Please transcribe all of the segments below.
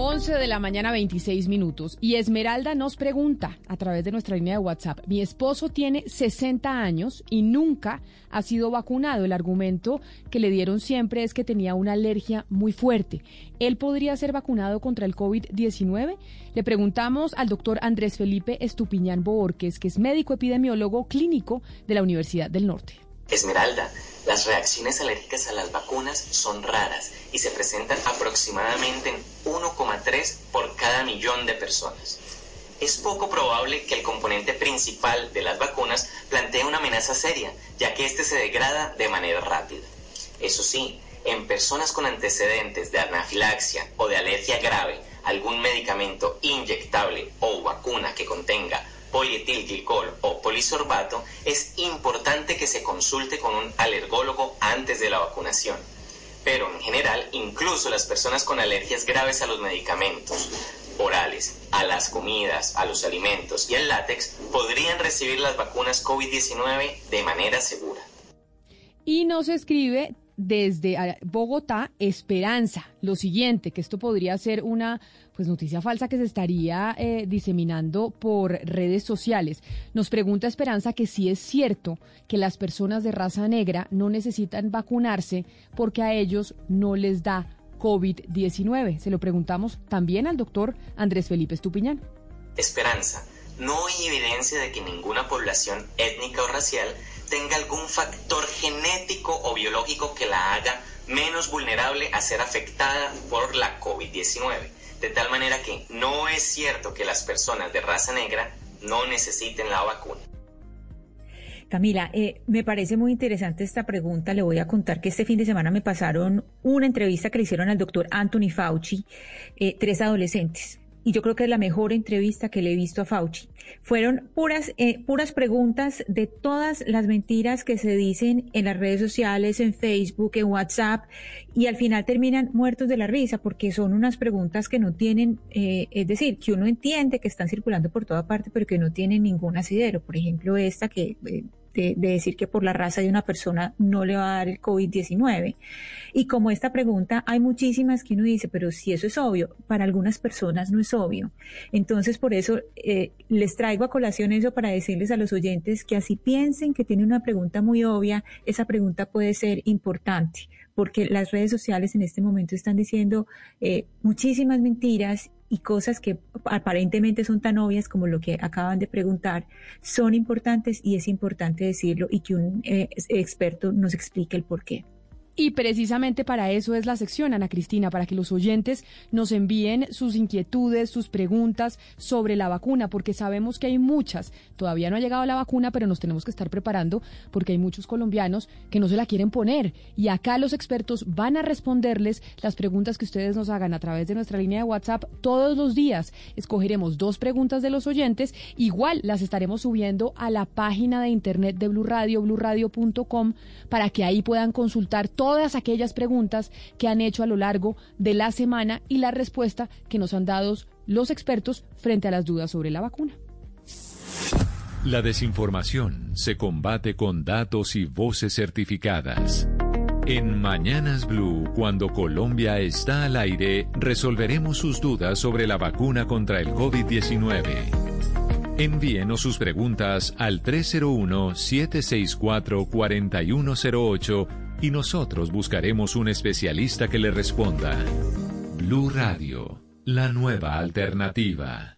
11 de la mañana 26 minutos y Esmeralda nos pregunta a través de nuestra línea de WhatsApp, mi esposo tiene 60 años y nunca ha sido vacunado. El argumento que le dieron siempre es que tenía una alergia muy fuerte. ¿Él podría ser vacunado contra el COVID-19? Le preguntamos al doctor Andrés Felipe Estupiñán Borges, que es médico epidemiólogo clínico de la Universidad del Norte. Esmeralda, las reacciones alérgicas a las vacunas son raras y se presentan aproximadamente en 1,3 por cada millón de personas. Es poco probable que el componente principal de las vacunas plantee una amenaza seria, ya que éste se degrada de manera rápida. Eso sí, en personas con antecedentes de anafilaxia o de alergia grave, algún medicamento inyectable o vacuna que contenga polietilglicol o polisorbato, es importante que se consulte con un alergólogo antes de la vacunación. Pero en general, incluso las personas con alergias graves a los medicamentos orales, a las comidas, a los alimentos y al látex podrían recibir las vacunas COVID-19 de manera segura. Y nos escribe desde ah, Bogotá Esperanza. Lo siguiente, que esto podría ser una pues noticia falsa que se estaría eh, diseminando por redes sociales. Nos pregunta Esperanza que si es cierto que las personas de raza negra no necesitan vacunarse porque a ellos no les da COVID-19. Se lo preguntamos también al doctor Andrés Felipe Estupiñán. Esperanza, no hay evidencia de que ninguna población étnica o racial tenga algún factor genético o biológico que la haga menos vulnerable a ser afectada por la COVID-19. De tal manera que no es cierto que las personas de raza negra no necesiten la vacuna. Camila, eh, me parece muy interesante esta pregunta. Le voy a contar que este fin de semana me pasaron una entrevista que le hicieron al doctor Anthony Fauci, eh, tres adolescentes y yo creo que es la mejor entrevista que le he visto a Fauci. Fueron puras, eh, puras preguntas de todas las mentiras que se dicen en las redes sociales, en Facebook, en WhatsApp, y al final terminan muertos de la risa porque son unas preguntas que no tienen, eh, es decir, que uno entiende que están circulando por toda parte, pero que no tienen ningún asidero. Por ejemplo, esta que eh, de, decir que por la raza de una persona no le va a dar el COVID-19. Y como esta pregunta, hay muchísimas que uno dice, pero si eso es obvio, para algunas personas no es obvio. Entonces, por eso eh, les traigo a colación eso para decirles a los oyentes que así piensen que tiene una pregunta muy obvia, esa pregunta puede ser importante, porque las redes sociales en este momento están diciendo eh, muchísimas mentiras y cosas que aparentemente son tan obvias como lo que acaban de preguntar son importantes y es importante decirlo y que un eh, experto nos explique el por qué. Y precisamente para eso es la sección, Ana Cristina, para que los oyentes nos envíen sus inquietudes, sus preguntas sobre la vacuna, porque sabemos que hay muchas. Todavía no ha llegado la vacuna, pero nos tenemos que estar preparando porque hay muchos colombianos que no se la quieren poner. Y acá los expertos van a responderles las preguntas que ustedes nos hagan a través de nuestra línea de WhatsApp todos los días. Escogeremos dos preguntas de los oyentes, igual las estaremos subiendo a la página de internet de Blue Radio, bluradio.com, para que ahí puedan consultar todas aquellas preguntas que han hecho a lo largo de la semana y la respuesta que nos han dado los expertos frente a las dudas sobre la vacuna. La desinformación se combate con datos y voces certificadas. En Mañanas Blue, cuando Colombia está al aire, resolveremos sus dudas sobre la vacuna contra el COVID-19. Envíenos sus preguntas al 301-764-4108 y nosotros buscaremos un especialista que le responda. Blue Radio, la nueva alternativa.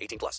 18 plus.